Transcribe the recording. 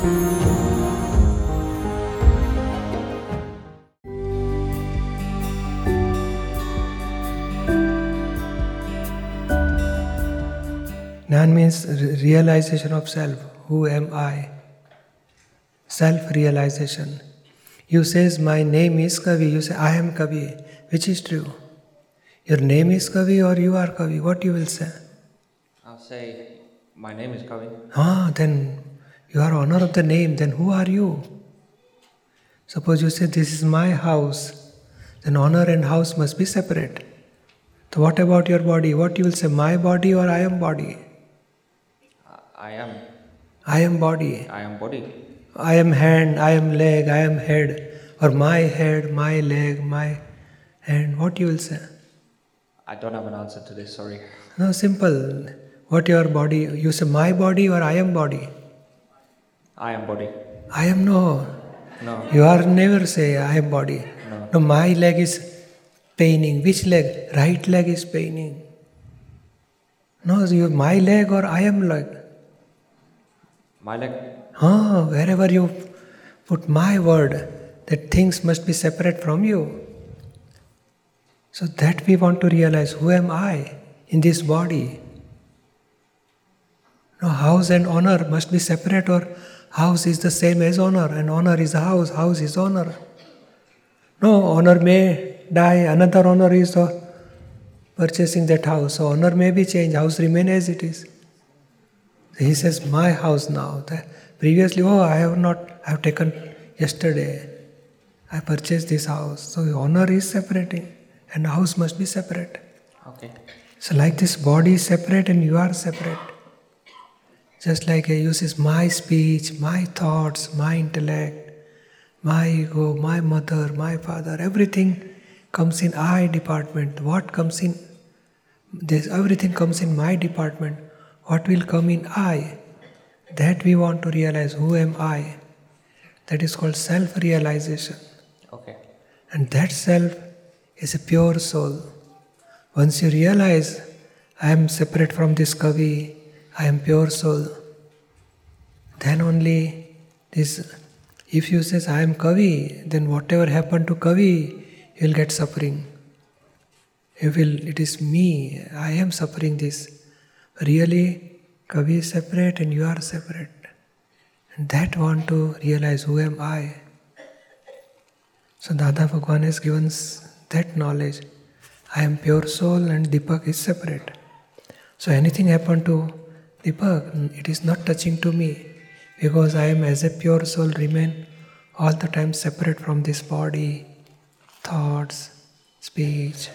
Jnana means realization of self. Who am I? Self realization. You says my name is Kavi. You say I am Kavi. Which is true? Your name is Kavi or you are Kavi? What you will say? I'll say, my name is Kavi. Ah, then you are owner of the name. Then who are you? Suppose you say this is my house. Then honor and house must be separate. So what about your body? What you will say? My body or I am body? I am, I am body. I am body. I am hand, I am leg, I am head, or my head, my leg, my hand. What you will say? I don't have an answer to this, sorry. No, simple. What your body? You say my body or I am body? I am body. I am no. No, You are never say I am body. no. No, my leg is paining. Which leg? Right leg is paining. No, you my leg or I am leg. My leg, Ah, wherever you put my word, that things must be separate from you. So that we want to realize who am I in this body? No, house and honor must be separate, or house is the same as honor, and honor is a house, house is honor. No, honor may die, another honor is purchasing that house. So honor may be changed, house remain as it is. He says, My house now. The- previously, oh, I have not, I have taken yesterday. I purchased this house. So honor is separating, and house must be separate. okay. So, like this body is separate and you are separate. Just like he uses my speech, my thoughts, my intellect, my ego, my mother, my father, everything comes in I department. What comes in this everything comes in my department. What will come in I? That we want to realize who am I? That is called self-realization. Okay. And that self is a pure soul. Once you realize, I am separate from this Kavi, I am pure soul, then only this, if you says I am Kavi, then whatever happened to Kavi, you will get suffering. You will, it is me, I am suffering this. Really, Kavi is separate and you are separate. And that want to realize who am I. So Dada Bhagwan has given that knowledge. I am pure soul and Deepak is separate. So anything happen to Deepak, it is not touching to me because I am as a pure soul remain all the time separate from this body, thoughts, speech,